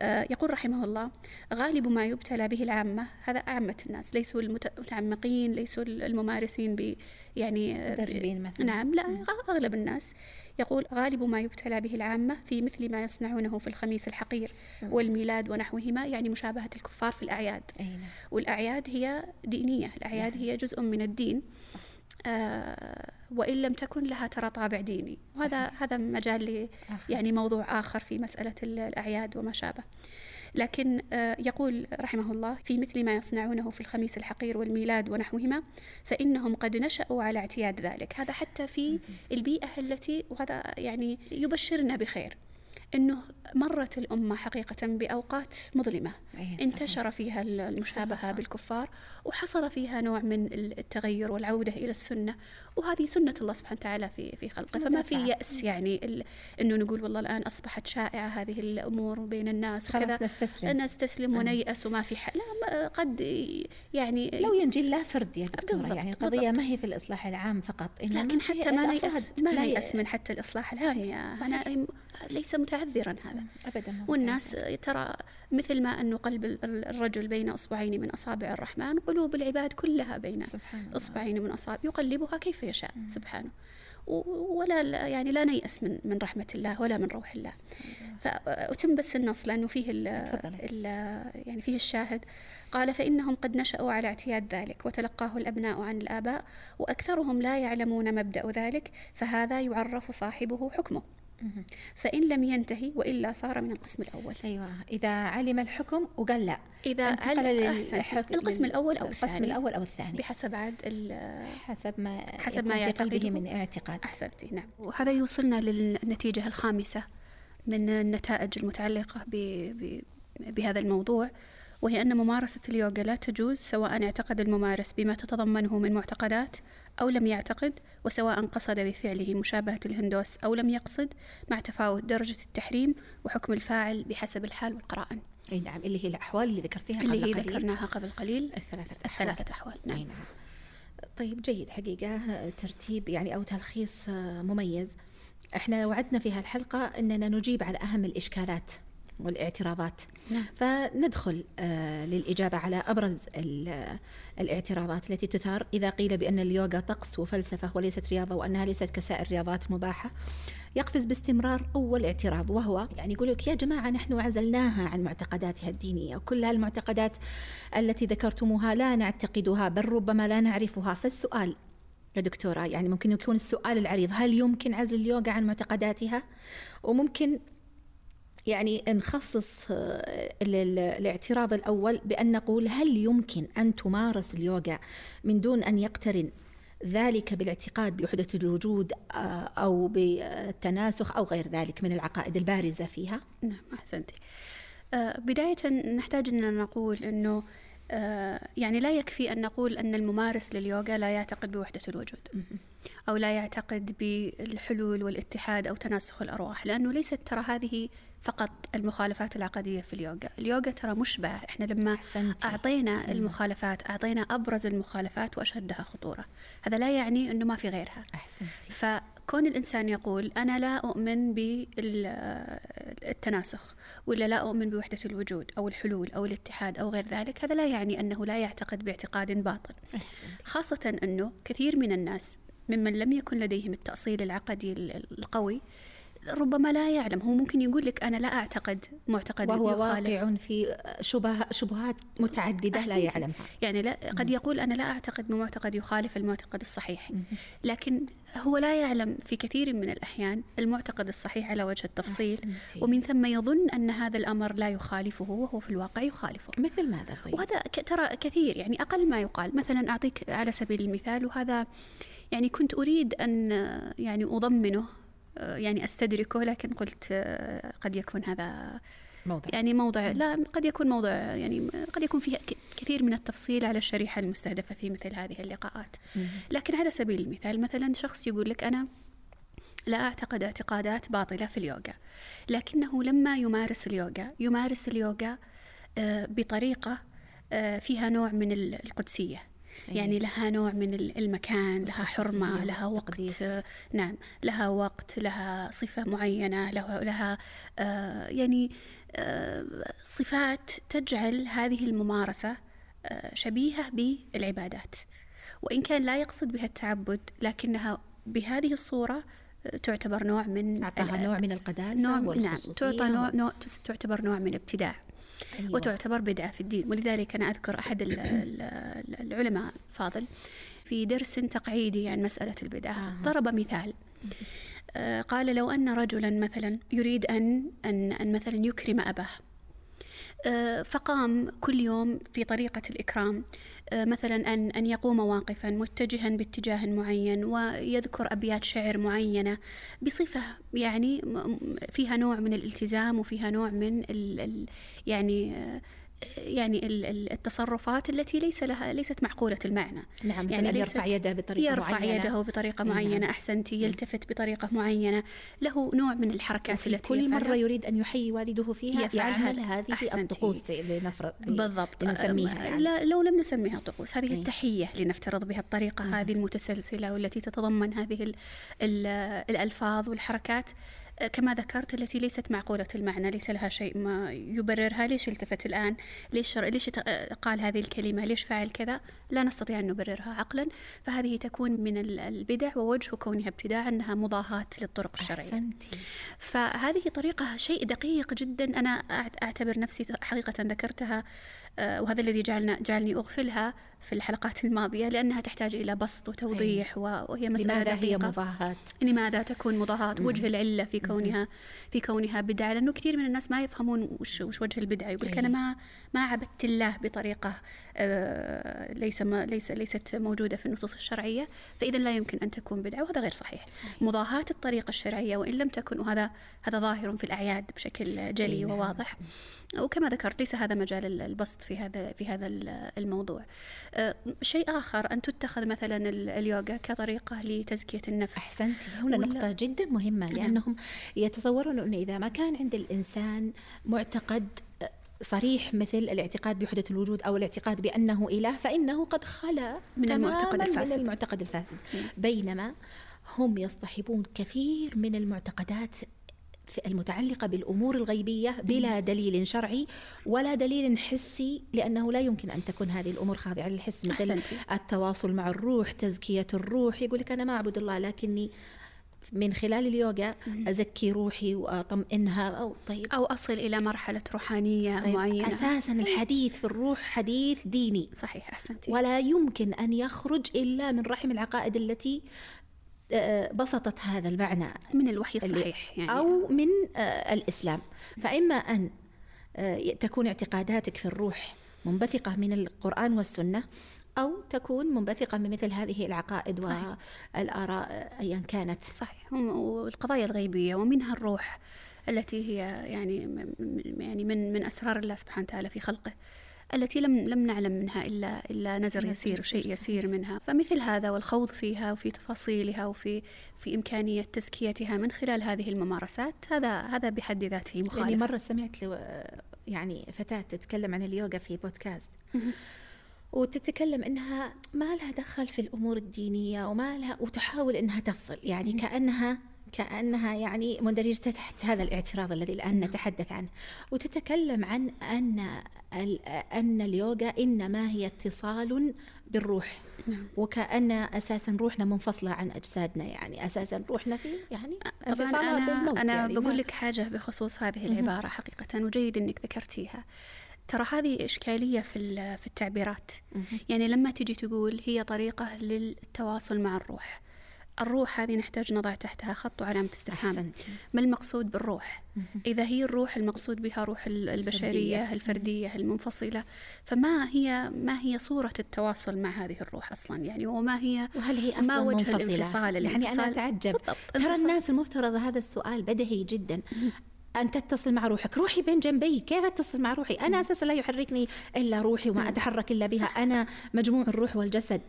آه يقول رحمه الله: غالب ما يبتلى به العامة هذا عامه الناس ليسوا المتعمقين ليسوا الممارسين ب يعني مدربين مثلا نعم لا أغلب الناس يقول غالب ما يبتلى به العامة في مثل ما يصنعونه في الخميس الحقير والميلاد ونحوهما يعني مشابهة الكفار في الأعياد. نعم. والأعياد هي دينية، الأعياد نعم. هي جزء من الدين. صح. آه، وإن لم تكن لها ترى طابع ديني. وهذا هذا مجال يعني موضوع آخر في مسألة الأعياد وما شابه. لكن آه، يقول رحمه الله في مثل ما يصنعونه في الخميس الحقير والميلاد ونحوهما فإنهم قد نشأوا على اعتياد ذلك. هذا حتى في البيئة التي وهذا يعني يبشرنا بخير. أنه مرت الأمة حقيقة بأوقات مظلمة. انتشر فيها المشابهة بالكفار وحصل فيها نوع من التغير والعودة إلى السنة وهذه سنة الله سبحانه وتعالى في في خلقه. فما في يأس يعني أنه نقول والله الآن أصبحت شائعة هذه الأمور بين الناس وكذا. نستسلم. نستسلم ونيأس وما في حل لا قد يعني لو ينجي الله فرد يا دكتورة يعني القضية ما هي في الإصلاح العام فقط لكن حتى ما نيأس ما نيأس من حتى الإصلاح العام. أنا ليس متعذرا هذا. أبدا والناس ترى مثل ما أنه قلب الرجل بين أصبعين من أصابع الرحمن قلوب العباد كلها بين أصبعين من أصابع يقلبها كيف يشاء سبحانه. ولا يعني لا نيأس من من رحمة الله ولا من روح الله. فأتم بس النص لأنه فيه ال ال يعني فيه الشاهد. قال فإنهم قد نشأوا على اعتياد ذلك وتلقاه الأبناء عن الآباء وأكثرهم لا يعلمون مبدأ ذلك فهذا يعرف صاحبه حكمه. فإن لم ينتهي وإلا صار من القسم الأول. أيوة. إذا علم الحكم وقال لا. إذا علم القسم الأول أو الثاني؟ القسم الأول أو الثاني. بحسب عاد حسب ما حسب ما قلبه من اعتقاد. أحسنتي نعم. وهذا يوصلنا للنتيجة الخامسة من النتائج المتعلقة بهذا الموضوع وهي أن ممارسة اليوغا لا تجوز سواء اعتقد الممارس بما تتضمنه من معتقدات أو لم يعتقد وسواء قصد بفعله مشابهة الهندوس أو لم يقصد مع تفاوت درجة التحريم وحكم الفاعل بحسب الحال والقرائن. أي نعم. اللي هي الأحوال اللي ذكرتيها قبل اللي هي قليل. ذكرناها قبل قليل. الثلاثة أحوال. الثلاثة أحوال. نعم. أي نعم. طيب جيد. حقيقة ترتيب يعني أو تلخيص مميز. إحنا وعدنا في هالحلقة أننا نجيب على أهم الإشكالات. والاعتراضات. نعم. فندخل آه للإجابة على أبرز الاعتراضات التي تثار. إذا قيل بأن اليوغا طقس وفلسفة وليست رياضة وأنها ليست كسائر الرياضات المباحة يقفز باستمرار أول اعتراض وهو يعني يقول لك يا جماعة نحن عزلناها عن معتقداتها الدينية وكل هالمعتقدات التي ذكرتموها لا نعتقدها بل ربما لا نعرفها. فالسؤال يا دكتورة يعني ممكن يكون السؤال العريض هل يمكن عزل اليوغا عن معتقداتها؟ وممكن يعني نخصص آه، الاعتراض الأول بأن نقول هل يمكن أن تمارس اليوغا من دون أن يقترن ذلك بالاعتقاد بوحدة الوجود آه، أو بالتناسخ أو غير ذلك من العقائد البارزة فيها؟ نعم أحسنتي آه، بداية نحتاج أن نقول أنه يعني لا يكفي أن نقول أن الممارس لليوغا لا يعتقد بوحدة الوجود أو لا يعتقد بالحلول والاتحاد أو تناسخ الأرواح لأنه ليست ترى هذه فقط المخالفات العقدية في اليوغا اليوغا ترى مشبع إحنا لما أحسنتي. أعطينا المخالفات أعطينا أبرز المخالفات وأشدها خطورة هذا لا يعني أنه ما في غيرها أحسنتي. فكون الإنسان يقول أنا لا أؤمن بالتناسخ ولا لا أؤمن بوحدة الوجود أو الحلول أو الاتحاد أو غير ذلك هذا لا يعني أنه لا يعتقد باعتقاد باطل أحسنتي. خاصة أنه كثير من الناس ممن لم يكن لديهم التأصيل العقدي القوي ربما لا يعلم. هو ممكن يقول لك أنا لا أعتقد معتقد وهو واقع في شبه شبهات متعددة لا يعلمها يعني لا قد يقول أنا لا أعتقد بمعتقد يخالف المعتقد الصحيح. لكن هو لا يعلم في كثير من الأحيان المعتقد الصحيح على وجه التفصيل. ومن ثم يظن أن هذا الأمر لا يخالفه وهو في الواقع يخالفه. مثل ماذا طيب؟ وهذا ترى كثير يعني أقل ما يقال. مثلا أعطيك على سبيل المثال وهذا يعني كنت أريد أن يعني أضمنه يعني أستدركه لكن قلت قد يكون هذا موضع. يعني موضع. لا قد يكون موضع يعني قد يكون فيه كثير من التفصيل على الشريحة المستهدفة في مثل هذه اللقاءات. لكن على سبيل المثال مثلا شخص يقول لك أنا لا أعتقد اعتقادات باطلة في اليوغا لكنه لما يمارس اليوغا يمارس اليوغا آه، بطريقة آه، فيها نوع من القدسية. أيه. يعني لها نوع من المكان لها حرمة لها وقت تقديس. نعم لها وقت لها صفة معينة لها, لها آه يعني آه صفات تجعل هذه الممارسة آه شبيهة بالعبادات وإن كان لا يقصد بها التعبد لكنها بهذه الصورة آه، تعتبر نوع من أعطاها نوع من القداسة نوع نعم تعطى نوع, نوع تعتبر نوع من الابتداع أيوة. وتعتبر بدعة في الدين ولذلك أنا أذكر أحد العلماء الفاضل في درس تقعيدي عن مسألة البدعة آه. ضرب مثال آه قال لو أن رجلا مثلا يريد أن أن, أن مثلا يكرم أباه فقام كل يوم في طريقة الإكرام. آه، مثلا أن أن يقوم واقفا متجها باتجاه معين ويذكر أبيات شعر معينة بصفة يعني فيها نوع من الالتزام وفيها نوع من ال يعني آه، يعني التصرفات التي ليس لها ليست معقولة المعنى نعم يعني يرفع يده بطريقة يرفع معينة يده بطريقة نعم. معينة نعم. أحسنتي يلتفت بطريقة معينة له نوع من الحركات التي كل مرة يريد أن يحيي والده فيها يفعل هذه. الطقوس لنفرض بالضبط لنسميها يعني. لا لو لم نسميها طقوس هذه إيه. التحية لنفترض بها الطريقة مم. هذه المتسلسلة والتي تتضمن هذه ال ال الألفاظ والحركات كما ذكرت التي ليست معقولة المعنى ليس لها شيء ما يبررها. ليش التفت الآن؟ ليش ليش قال هذه الكلمة؟ ليش فعل كذا؟ لا نستطيع أن نبررها عقلا. فهذه تكون من البدع ووجه كونها ابتداع أنها مضاهاة للطرق الشرعية. أحسنتي. فهذه طريقة شيء دقيق جدا. أنا أعتبر نفسي حقيقة ذكرتها وهذا الذي جعلنا جعلني أغفلها في الحلقات الماضية لأنها تحتاج إلى بسط وتوضيح وهي مسألة لماذا دقيقة. هي مضاهاة؟ لماذا تكون مضاهاة؟ وجه العلة في كونها في كونها بدعة لأنه كثير من الناس ما يفهمون وش, وش وجه البدعة يقول أنا ما ما عبدت الله بطريقة آه ليس ما ليس ليست موجودة في النصوص الشرعية فإذا لا يمكن أن تكون بدعة وهذا غير صحيح, صحيح. مضاهاة الطريقة الشرعية وإن لم تكن وهذا هذا ظاهر في الأعياد بشكل جلي نعم. وواضح وكما ذكرت ليس هذا مجال البسط في هذا في هذا الموضوع. آه، شيء آخر أن تتخذ مثلا اليوغا كطريقة لتزكية النفس. أحسنتي هنا نقطة جدا مهمة نعم. لأنهم يتصورون أنه إذا ما كان عند الإنسان معتقد آه، صريح مثل الاعتقاد بوحدة الوجود أو الاعتقاد بأنه إله فإنه قد خلا من المعتقد الفاسد من المعتقد الفاسد. بينما هم يصطحبون كثير من المعتقدات المتعلقة بالأمور الغيبية بلا دليل شرعي ولا دليل حسي لأنه لا يمكن أن تكون هذه الأمور خاضعة للحس مثل أحسنتي. التواصل مع الروح تزكية الروح يقول لك أنا ما أعبد الله لكني من خلال اليوغا أزكي روحي وأطمئنها. أو طيب. أو أصل إلى مرحلة روحانية طيب. معينة. أساسا الحديث في الروح حديث ديني. صحيح أحسنتي. ولا يمكن أن يخرج إلا من رحم العقائد التي بسطت هذا المعنى من الوحي الصحيح يعني أو من آه، الإسلام. فإما أن آه، تكون اعتقاداتك في الروح منبثقة من القرآن والسنة أو تكون منبثقة من مثل هذه العقائد صحيح. والآراء أيا كانت. صحيح. والقضايا الغيبية ومنها الروح التي هي يعني يعني من من أسرار الله سبحانه وتعالى في خلقه. التي لم لم نعلم منها الا إلا نزر يسير وشيء يسير. منها، فمثل هذا والخوض فيها وفي تفاصيلها وفي في إمكانية تزكيتها من خلال هذه الممارسات هذا هذا بحد ذاته مخالف. يعني مرة سمعت يعني فتاة تتكلم عن اليوغا في بودكاست. وتتكلم إنها ما لها دخل في الأمور الدينية وما لها وتحاول إنها تفصل. يعني كأنها كأنها يعني مندرجة تحت هذا الاعتراض الذي الآن نعم. نتحدث عنه. وتتكلم عن أن أن اليوغا إنما هي اتصال بالروح. نعم. وكأن أساسا روحنا منفصلة عن أجسادنا يعني أساسا روحنا في يعني طبعا أنا, أنا يعني. بقول لك حاجة بخصوص هذه العبارة حقيقة وجيد أنك ذكرتيها. ترى هذه إشكالية في في التعبيرات. يعني لما تجي تقول هي طريقة للتواصل مع الروح. الروح هذه نحتاج نضع تحتها خط وعلامة استفهام. ما المقصود بالروح؟ إذا هي الروح المقصود بها روح البشرية الفردية المنفصلة. فما هي ما هي صورة التواصل مع هذه الروح أصلا؟ يعني وما هي وهل هي أصلا ما وجه منفصلة؟ الانفصال؟ يعني أنا أتعجب. ترى الناس المفترض هذا السؤال بدهي جدا. أن تتصل مع روحك. روحي بين جنبي. كيف أتصل مع روحي؟ أنا أساسا لا يحركني إلا روحي وما أتحرك إلا بها. صح أنا صح. مجموع الروح والجسد.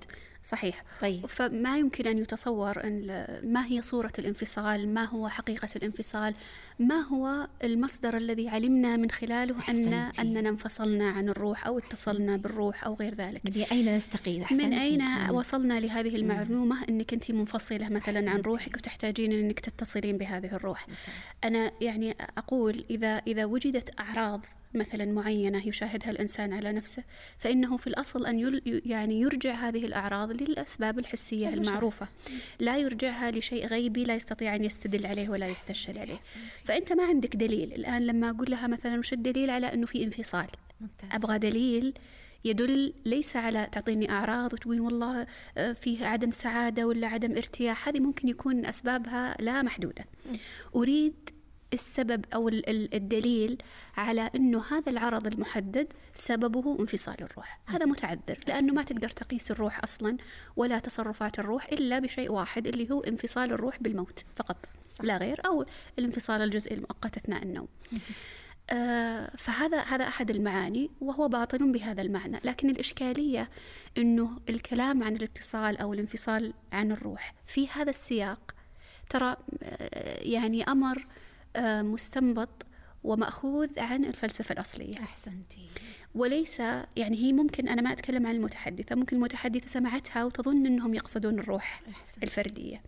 صحيح. طيب. فما يمكن أن يتصور أن ما هي صورة الانفصال؟ ما هو حقيقة الانفصال؟ ما هو المصدر الذي علمنا من خلاله أن أننا انفصلنا عن الروح أو اتصلنا بالروح أو غير ذلك؟ من أين نستقيل. من أين مم. وصلنا لهذه المعلومة أنك أنت منفصلة مثلا أحسنتي. عن روحك وتحتاجين أنك تتصلين بهذه الروح؟ أنا يعني أقول إذا إذا وجدت أعراض مثلا معينة يشاهدها الإنسان على نفسه فإنه في الأصل أن يعني يرجع هذه الأعراض للأسباب الحسية المعروفة. لا يرجعها لشيء غيبي لا يستطيع أن يستدل عليه ولا يستشهد عليه. فأنت ما عندك دليل. الآن لما أقول لها مثلا وش الدليل؟ على أنه في انفصال. أبغى دليل يدل ليس على تعطيني أعراض وتقول والله آه، فيه عدم سعادة ولا عدم ارتياح. هذه ممكن يكون أسبابها لا محدودة. أريد السبب أو الدليل على أنه هذا العرض المحدد سببه انفصال الروح. هذا متعذر لأنه ما تقدر تقيس الروح أصلا ولا تصرفات الروح إلا بشيء واحد اللي هو انفصال الروح بالموت فقط صح. لا غير أو الانفصال الجزئي المؤقت أثناء النوم. آه فهذا هذا أحد المعاني وهو باطل بهذا المعنى، لكن الإشكالية إنه الكلام عن الاتصال أو الانفصال عن الروح في هذا السياق ترى آه يعني أمر آه، مستنبط ومأخوذ عن الفلسفة الأصلية أحسنتي وليس يعني هي ممكن أنا ما أتكلم عن المتحدثة ممكن المتحدثة سمعتها وتظن أنهم يقصدون الروح أحسن. الفردية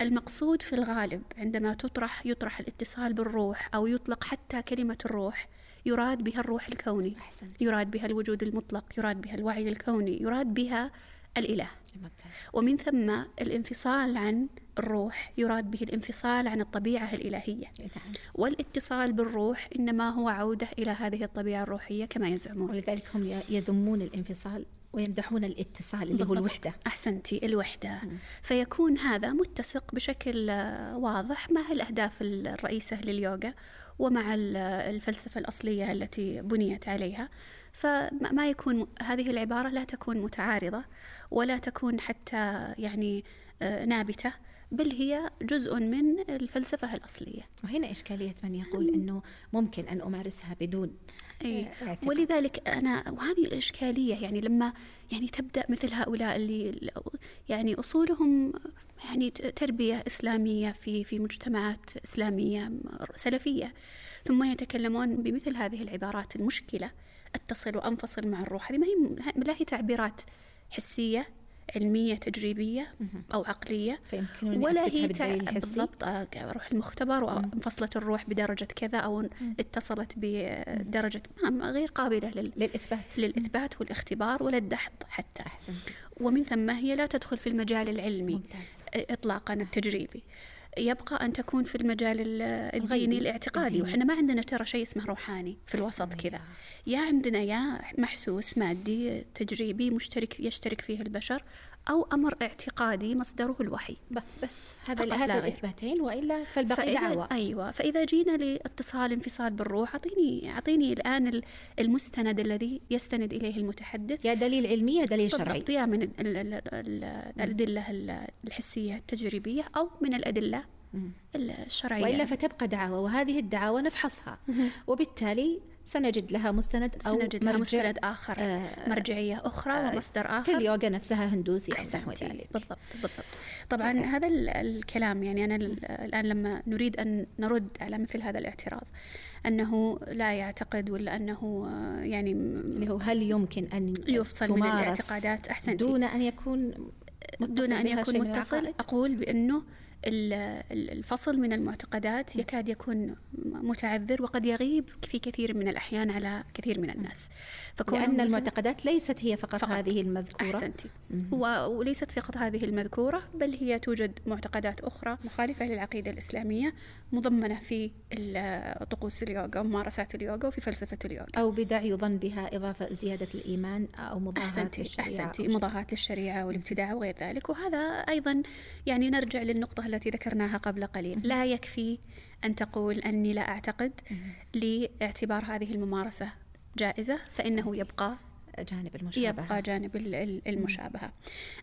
المقصود في الغالب عندما تطرح يطرح الاتصال بالروح أو يطلق حتى كلمة الروح يراد بها الروح الكوني أحسنت. يراد بها الوجود المطلق يراد بها الوعي الكوني يراد بها الإله. ممتاز. ومن ثم الانفصال عن الروح يراد به الانفصال عن الطبيعة الإلهية. نعم. والاتصال بالروح إنما هو عودة إلى هذه الطبيعة الروحية كما يزعمون. ولذلك هم يذمون الانفصال ويمدحون الاتصال اللي هو الوحدة. أحسنتي الوحدة. م. فيكون هذا متسق بشكل واضح مع الأهداف الرئيسة لليوغا ومع الفلسفة الأصلية التي بنيت عليها. فما يكون هذه العبارة لا تكون متعارضة ولا تكون حتى يعني آه، نابتة بل هي جزء من الفلسفة الأصلية. وهنا إشكالية من يقول أنه ممكن أن أمارسها بدون أي. آه، ولذلك أنا وهذه الإشكالية يعني لما يعني تبدأ مثل هؤلاء اللي يعني أصولهم يعني تربية إسلامية في في مجتمعات إسلامية سلفية ثم يتكلمون بمثل هذه العبارات المشكلة. أتصل وأنفصل مع الروح. هذه ما هي لا هي تعبيرات حسية علمية تجريبية أو عقلية. ولا هي بالضبط آه، روح المختبر وأنفصلت الروح بدرجة كذا أو اتصلت بدرجة غير قابلة للإثبات. للإثبات والاختبار ولا الدحض حتى. أحسن. ومن ثم هي لا تدخل في المجال العلمي. ممتاز. إطلاقا التجريبي. يبقى أن تكون في المجال الديني الاعتقادي. وإحنا ما عندنا ترى شيء اسمه روحاني في الوسط كذا. يا عندنا يا محسوس مادي تجريبي مشترك يشترك فيه البشر. أو أمر اعتقادي مصدره الوحي. بس بس. هذا هذا الاثباتين وإلا فالباقي دعوة. أيوه. فإذا جينا لاتصال انفصال بالروح أعطيني أعطيني الآن المستند الذي يستند إليه المتحدث. يا دليل علمي يا دليل شرعي. يا من الأدلة الحسية التجريبية أو من الأدلة الشرعية. وإلا فتبقى دعوة وهذه الدعوة نفحصها. وبالتالي سنجد لها مستند أو سنجد لها مستند آخر آه مرجعية أخرى آه ومصدر آخر. في اليوغا نفسها هندوسي أو نحو ذلك. بالضبط بالضبط. طبعا أوكي. هذا الكلام يعني أنا الآن لما نريد أن نرد على مثل هذا الاعتراض أنه لا يعتقد ولا أنه يعني اللي هو هل يمكن أن يفصل من الاعتقادات؟ أحسنتي دون أن يكون دون أن يكون متصل أقول بأنه الفصل من المعتقدات يكاد يكون متعذر وقد يغيب في كثير من الأحيان على كثير من الناس. فكون لأن المعتقدات ليست هي فقط, فقط. هذه المذكورة. أحسنتي. وليست فقط هذه المذكورة بل هي توجد معتقدات أخرى مخالفة للعقيدة الإسلامية مضمنة في طقوس اليوغا وممارسات اليوغا وفي فلسفة اليوغا. أو بدع يظن بها إضافة زيادة الإيمان أو مضاهاة أحسنتي للشريعة أحسنتي. مضاهاة للشريعة والابتداع وغير ذلك. وهذا أيضا يعني نرجع للنقطة التي ذكرناها قبل قليل. لا يكفي أن تقول أني لا أعتقد لاعتبار هذه الممارسة جائزة فإنه يبقى جانب المشابهة. يبقى جانب المشابهة.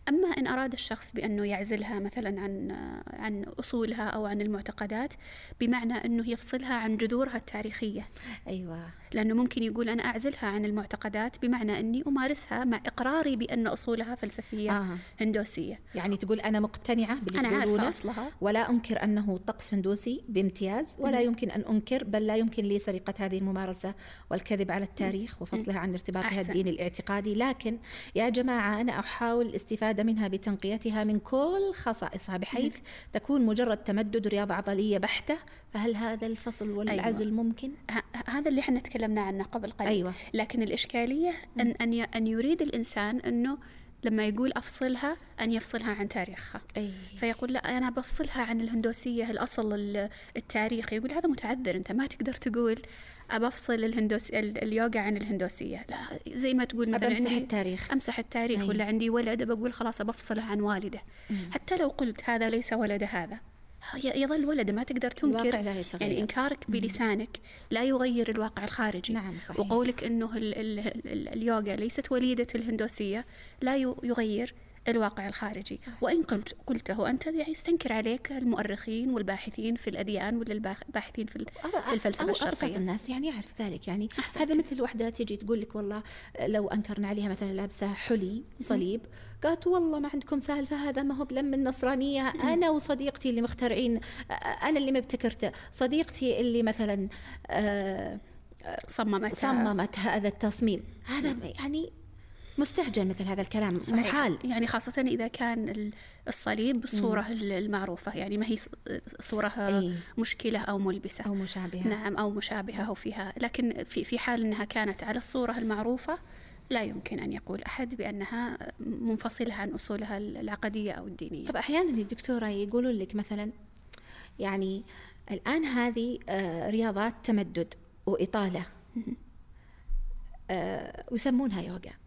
أما إن أراد الشخص بأنه يعزلها مثلا عن عن أصولها أو عن المعتقدات بمعنى أنه يفصلها عن جذورها التاريخية. أيوة. لأنه ممكن يقول أنا أعزلها عن المعتقدات بمعنى أني أمارسها مع إقراري بأن أصولها فلسفية آه. هندوسية. يعني تقول أنا مقتنعة باللي أنا عارفة أصلها. ولا أنكر أنه طقس هندوسي بامتياز ولا يمكن أن أنكر بل لا يمكن لي سرقة هذه الممارسة والكذب على التاريخ وفصلها عن ارتباطها الديني الاعتقادي. لكن يا جماعة أنا أحاول الاستفادة منها بتنقيتها من كل خصائصها بحيث تكون مجرد تمدد رياضة عضلية بحتة. فهل هذا الفصل والعزل أيوة. ممكن؟ هذا اللي إحنا تكلمنا عنه قبل قليل أيوة. لكن الإشكالية أن, أن, أن يريد الإنسان أنه لما يقول أفصلها أن يفصلها عن تاريخها أي. فيقول لا أنا بفصلها عن الهندوسية الأصل التاريخي يقول هذا متعذر أنت ما تقدر تقول أبفصل الهندوس اليوغا عن الهندوسية لا زي ما تقول مثلا أمسح عندي التاريخ أمسح التاريخ أي. ولا عندي ولد بقول خلاص بفصله عن والده مم. حتى لو قلت هذا ليس ولد هذا يظل ولد ما تقدر تنكر لا يعني إنكارك بلسانك لا يغير الواقع الخارجي. نعم صحيح. وقولك إنه ال ال ال اليوغا ليست وليدة الهندوسية لا يغير. الواقع الخارجي. وإن قلت قلته أنت يعني يستنكر عليك المؤرخين والباحثين في الأديان ولا الباحثين في, في الفلسفة الشرقية. الناس يعني يعرف ذلك. يعني أحسنت. هذا مثل وحدة تجي تقول لك والله لو أنكرنا عليها مثلا لابسة حلي صليب قالت والله ما عندكم سالفة هذا ما هو بلم النصرانية أنا وصديقتي اللي مخترعين أنا اللي مبتكرته صديقتي اللي مثلا صممت صممت هذا التصميم. هذا يعني مستهجن مثل هذا الكلام صحيح. محال. يعني خاصة إذا كان الصليب بالصورة المعروفة يعني ما هي صورة أي. مشكلة أو ملبسة. أو مشابهة. نعم أو مشابهة أو فيها. لكن في في حال أنها كانت على الصورة المعروفة لا يمكن أن يقول أحد بأنها منفصلة عن أصولها العقدية أو الدينية. طب أحيانا الدكتورة يقولون لك مثلا يعني الآن هذه آه، رياضات تمدد وإطالة. آه، ويسمونها يوغا.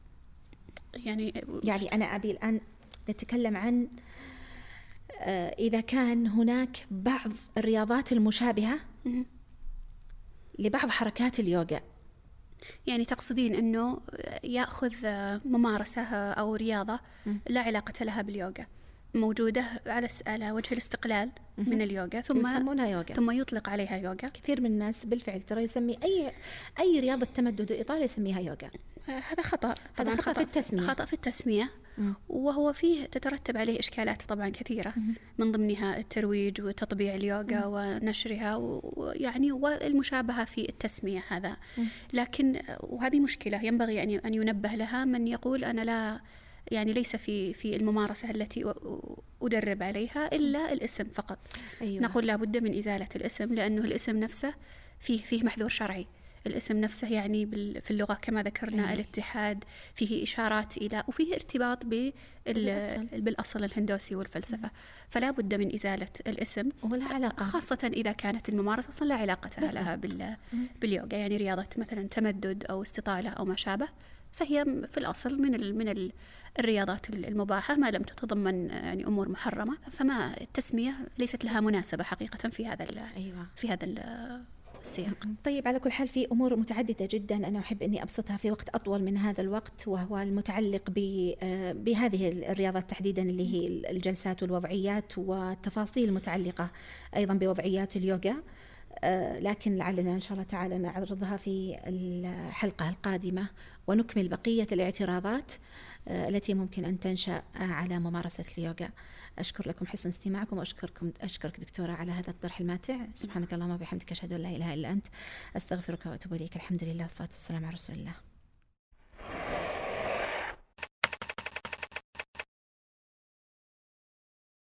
يعني يعني أنا أبي الآن نتكلم عن آه، إذا كان هناك بعض الرياضات المشابهة لبعض حركات اليوغا. يعني تقصدين أنه يأخذ ممارسة أو رياضة لا علاقة لها باليوغا. موجودة على على وجه الاستقلال من اليوغا ثم يسمونها يوغا. ثم يطلق عليها يوغا. كثير من الناس بالفعل ترى يسمي أي أي رياضة تمدد وإطالة يسميها يوغا. هذا خطأ. هذا خطأ في التسمية. خطأ في التسمية. وهو فيه تترتب عليه إشكالات طبعا كثيرة. من ضمنها الترويج وتطبيع اليوغا ونشرها ويعني والمشابهة في التسمية هذا. لكن وهذه مشكلة ينبغي أن ينبه لها من يقول أنا لا يعني ليس في في الممارسة التي أدرب عليها إلا الاسم فقط. أيوة. نقول لابد من إزالة الاسم لأنه الاسم نفسه فيه فيه محذور شرعي. الاسم نفسه يعني في اللغة كما ذكرنا أيه. الاتحاد فيه إشارات إلى وفيه ارتباط بالأصل, بالأصل الهندوسي والفلسفة. فلا بد من إزالة الاسم ولا علاقة. خاصة إذا كانت الممارسة أصلا لا علاقة لها بال... باليوغا. يعني رياضة مثلا تمدد أو استطالة أو ما شابه فهي في الأصل من ال من ال الرياضات المباحة. ما لم تتضمن يعني أمور محرمة فما التسمية ليست لها مناسبة حقيقة في هذا أيوة. في هذا السياق طيب على كل حال في أمور متعددة جدا أنا أحب أني أبسطها في وقت أطول من هذا الوقت وهو المتعلق آه، بهذه الرياضات تحديدا اللي هي الجلسات والوضعيات والتفاصيل المتعلقة أيضا بوضعيات اليوغا. آه، لكن لعلنا إن شاء الله تعالى نعرضها في الحلقة القادمة ونكمل بقية الاعتراضات آه، التي ممكن أن تنشأ على ممارسة اليوغا. أشكر لكم حسن استماعكم وأشكركم أشكرك دكتورة على هذا الطرح الماتع. سبحانك اللهم وبحمدك أشهد أن لا إله إلا أنت أستغفرك وأتوب إليك. الحمد لله والصلاة والسلام على رسول الله.